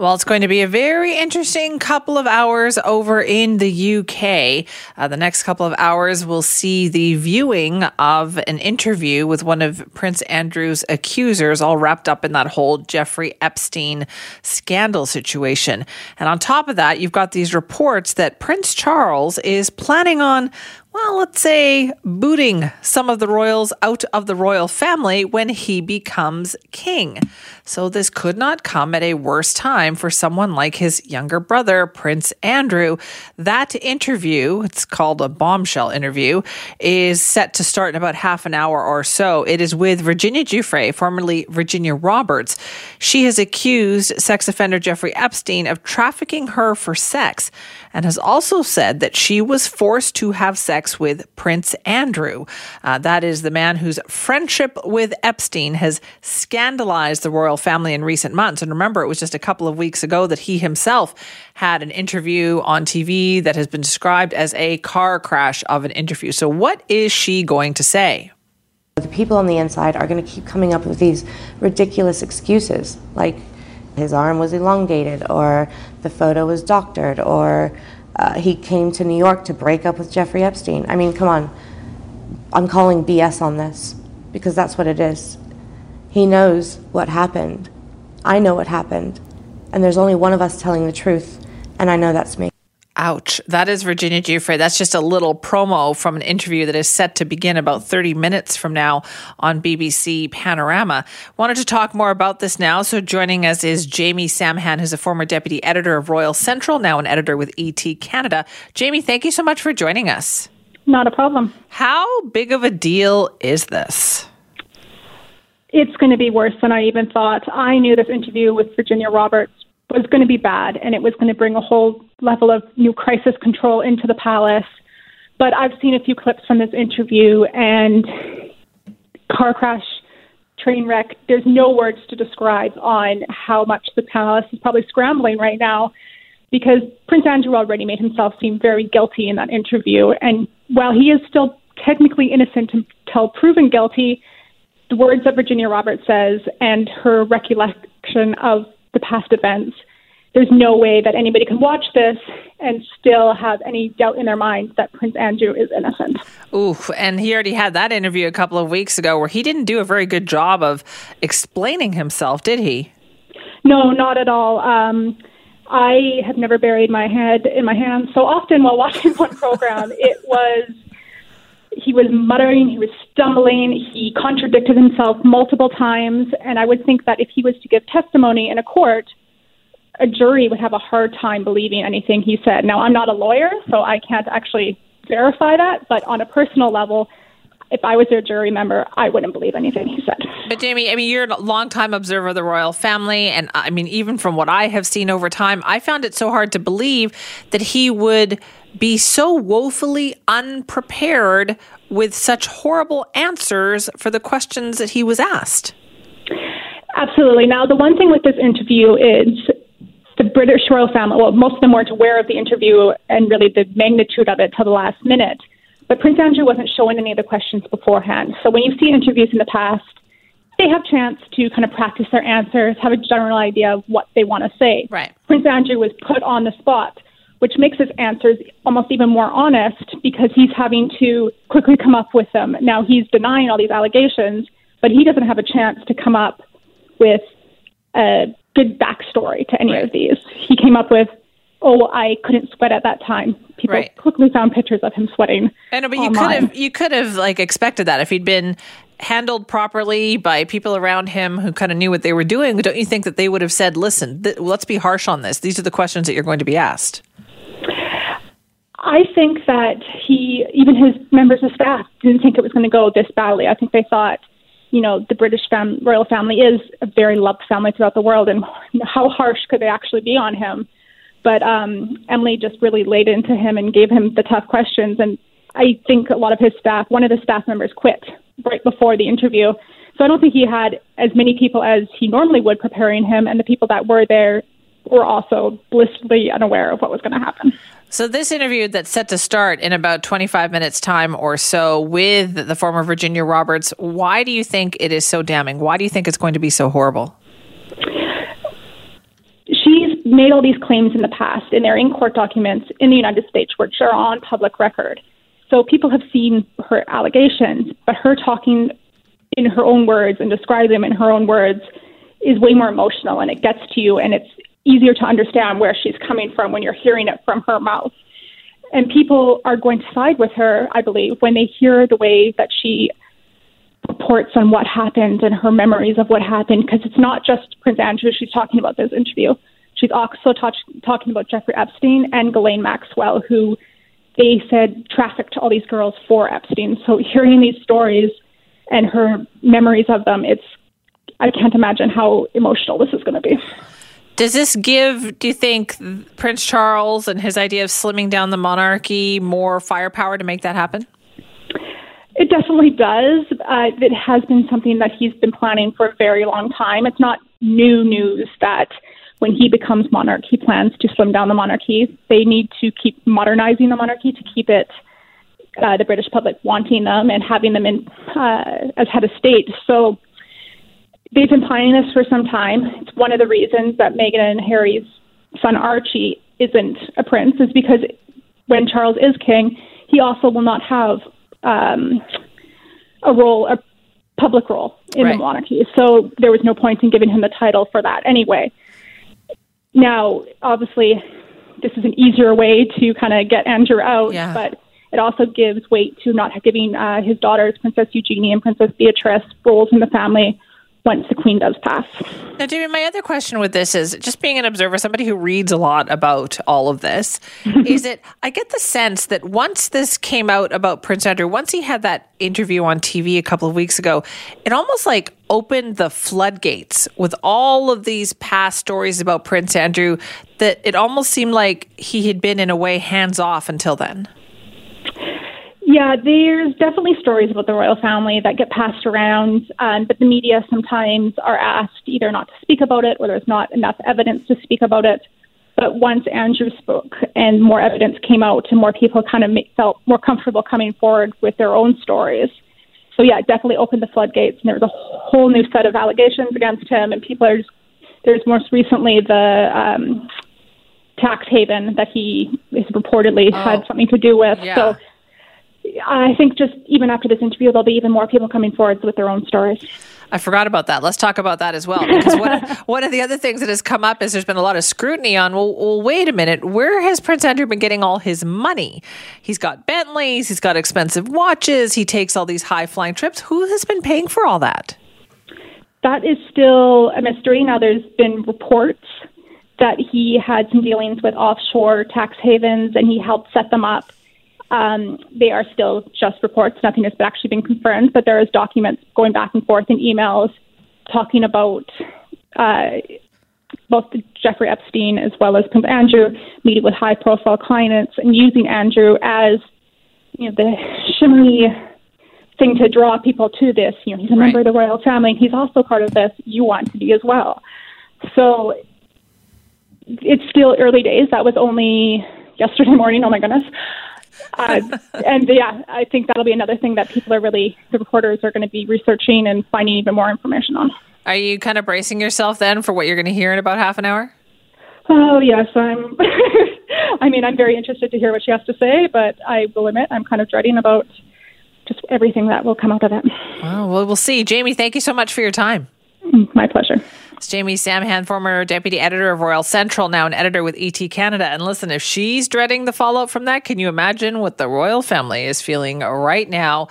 Well, it's going to be a very interesting couple of hours over in the UK. Uh, the next couple of hours, we'll see the viewing of an interview with one of Prince Andrew's accusers, all wrapped up in that whole Jeffrey Epstein scandal situation. And on top of that, you've got these reports that Prince Charles is planning on well, let's say, booting some of the royals out of the royal family when he becomes king. So, this could not come at a worse time for someone like his younger brother, Prince Andrew. That interview, it's called a bombshell interview, is set to start in about half an hour or so. It is with Virginia Giuffre, formerly Virginia Roberts. She has accused sex offender Jeffrey Epstein of trafficking her for sex and has also said that she was forced to have sex with Prince Andrew. Uh, that is the man whose friendship with Epstein has scandalized the royal family in recent months. And remember, it was just a couple of weeks ago that he himself had an interview on TV that has been described as a car crash of an interview. So, what is she going to say? The people on the inside are going to keep coming up with these ridiculous excuses like his arm was elongated, or the photo was doctored, or uh, he came to New York to break up with Jeffrey Epstein. I mean, come on. I'm calling BS on this because that's what it is. He knows what happened. I know what happened. And there's only one of us telling the truth, and I know that's me. Ouch. That is Virginia Giuffre. That's just a little promo from an interview that is set to begin about 30 minutes from now on BBC Panorama. Wanted to talk more about this now. So joining us is Jamie Samhan, who's a former deputy editor of Royal Central, now an editor with ET Canada. Jamie, thank you so much for joining us. Not a problem. How big of a deal is this? It's going to be worse than I even thought. I knew this interview with Virginia Roberts was going to be bad and it was going to bring a whole level of new crisis control into the palace. But I've seen a few clips from this interview and car crash, train wreck. There's no words to describe on how much the palace is probably scrambling right now because Prince Andrew already made himself seem very guilty in that interview. And while he is still technically innocent until proven guilty, the words that Virginia Roberts says and her recollection of the past events. There's no way that anybody can watch this and still have any doubt in their minds that Prince Andrew is innocent. Ooh, and he already had that interview a couple of weeks ago where he didn't do a very good job of explaining himself, did he? No, not at all. Um, I have never buried my head in my hands so often while watching one program. it was he was muttering, he was stumbling, he contradicted himself multiple times, and I would think that if he was to give testimony in a court, a jury would have a hard time believing anything he said. Now, I'm not a lawyer, so I can't actually verify that, but on a personal level, if I was a jury member, I wouldn't believe anything he said. But Jamie, I mean, you're a longtime observer of the royal family, and I mean, even from what I have seen over time, I found it so hard to believe that he would be so woefully unprepared with such horrible answers for the questions that he was asked. Absolutely. Now, the one thing with this interview is the British royal family, well, most of them weren't aware of the interview and really the magnitude of it till the last minute. But Prince Andrew wasn't showing any of the questions beforehand. So when you see interviews in the past, they have chance to kind of practice their answers, have a general idea of what they want to say. Right. Prince Andrew was put on the spot which makes his answers almost even more honest because he's having to quickly come up with them. Now he's denying all these allegations, but he doesn't have a chance to come up with a good backstory to any right. of these. He came up with, "Oh, I couldn't sweat at that time." People right. quickly found pictures of him sweating. I know, but you online. could have you could have like expected that if he'd been handled properly by people around him who kind of knew what they were doing. Don't you think that they would have said, "Listen, th- let's be harsh on this. These are the questions that you're going to be asked." I think that he, even his members of staff, didn't think it was going to go this badly. I think they thought, you know, the British fam- royal family is a very loved family throughout the world, and how harsh could they actually be on him? But um, Emily just really laid into him and gave him the tough questions. And I think a lot of his staff, one of the staff members, quit right before the interview. So I don't think he had as many people as he normally would preparing him, and the people that were there were also blissfully unaware of what was going to happen. So, this interview that's set to start in about 25 minutes' time or so with the former Virginia Roberts, why do you think it is so damning? Why do you think it's going to be so horrible? Made all these claims in the past, and they're in court documents in the United States, which are on public record. So, people have seen her allegations, but her talking in her own words and describing them in her own words is way more emotional and it gets to you and it's easier to understand where she's coming from when you're hearing it from her mouth. And people are going to side with her, I believe, when they hear the way that she reports on what happened and her memories of what happened, because it's not just Prince Andrew she's talking about this interview. She's also touch, talking about Jeffrey Epstein and Ghislaine Maxwell, who they said trafficked all these girls for Epstein. So hearing these stories and her memories of them, it's I can't imagine how emotional this is going to be. Does this give, do you think, Prince Charles and his idea of slimming down the monarchy more firepower to make that happen? It definitely does. Uh, it has been something that he's been planning for a very long time. It's not new news that when he becomes monarch, he plans to slim down the monarchy. They need to keep modernizing the monarchy to keep it uh, the British public wanting them and having them in uh, as head of state. So they've been planning this for some time. It's one of the reasons that Meghan and Harry's son Archie isn't a prince, is because when Charles is king, he also will not have um, a role, a public role in right. the monarchy. So there was no point in giving him the title for that anyway. Now, obviously, this is an easier way to kind of get Andrew out, yeah. but it also gives weight to not giving uh, his daughters, Princess Eugenie and Princess Beatrice, roles in the family once the queen does pass. Now, Jamie, my other question with this is just being an observer, somebody who reads a lot about all of this, is it, I get the sense that once this came out about Prince Andrew, once he had that interview on TV a couple of weeks ago, it almost like opened the floodgates with all of these past stories about Prince Andrew that it almost seemed like he had been, in a way, hands off until then. Yeah, there's definitely stories about the royal family that get passed around, um, but the media sometimes are asked either not to speak about it or there's not enough evidence to speak about it. But once Andrew spoke and more evidence came out, and more people kind of felt more comfortable coming forward with their own stories. So yeah, it definitely opened the floodgates, and there was a whole new set of allegations against him. And people are just, there's most recently the um, tax haven that he has reportedly oh. had something to do with. Yeah. So I think just even after this interview, there'll be even more people coming forward with their own stories. I forgot about that. Let's talk about that as well. Because one, one of the other things that has come up is there's been a lot of scrutiny on, well, well, wait a minute, where has Prince Andrew been getting all his money? He's got Bentleys, he's got expensive watches, he takes all these high flying trips. Who has been paying for all that? That is still a mystery. Now, there's been reports that he had some dealings with offshore tax havens and he helped set them up um, they are still just reports. Nothing has actually been confirmed, but there is documents going back and forth in emails talking about uh, both Jeffrey Epstein as well as Prince Andrew meeting with high-profile clients and using Andrew as you know the shimmery thing to draw people to this. You know, he's a right. member of the royal family, and he's also part of this. You want to be as well. So it's still early days. That was only yesterday morning. Oh my goodness. Uh, and yeah, I think that'll be another thing that people are really, the reporters are going to be researching and finding even more information on. Are you kind of bracing yourself then for what you're going to hear in about half an hour? Oh yes, I'm. I mean, I'm very interested to hear what she has to say, but I will admit I'm kind of dreading about just everything that will come out of it. Oh, well, we'll see. Jamie, thank you so much for your time. Mm, my pleasure. It's Jamie Samhan, former deputy editor of Royal Central, now an editor with ET Canada. And listen, if she's dreading the fallout from that, can you imagine what the royal family is feeling right now?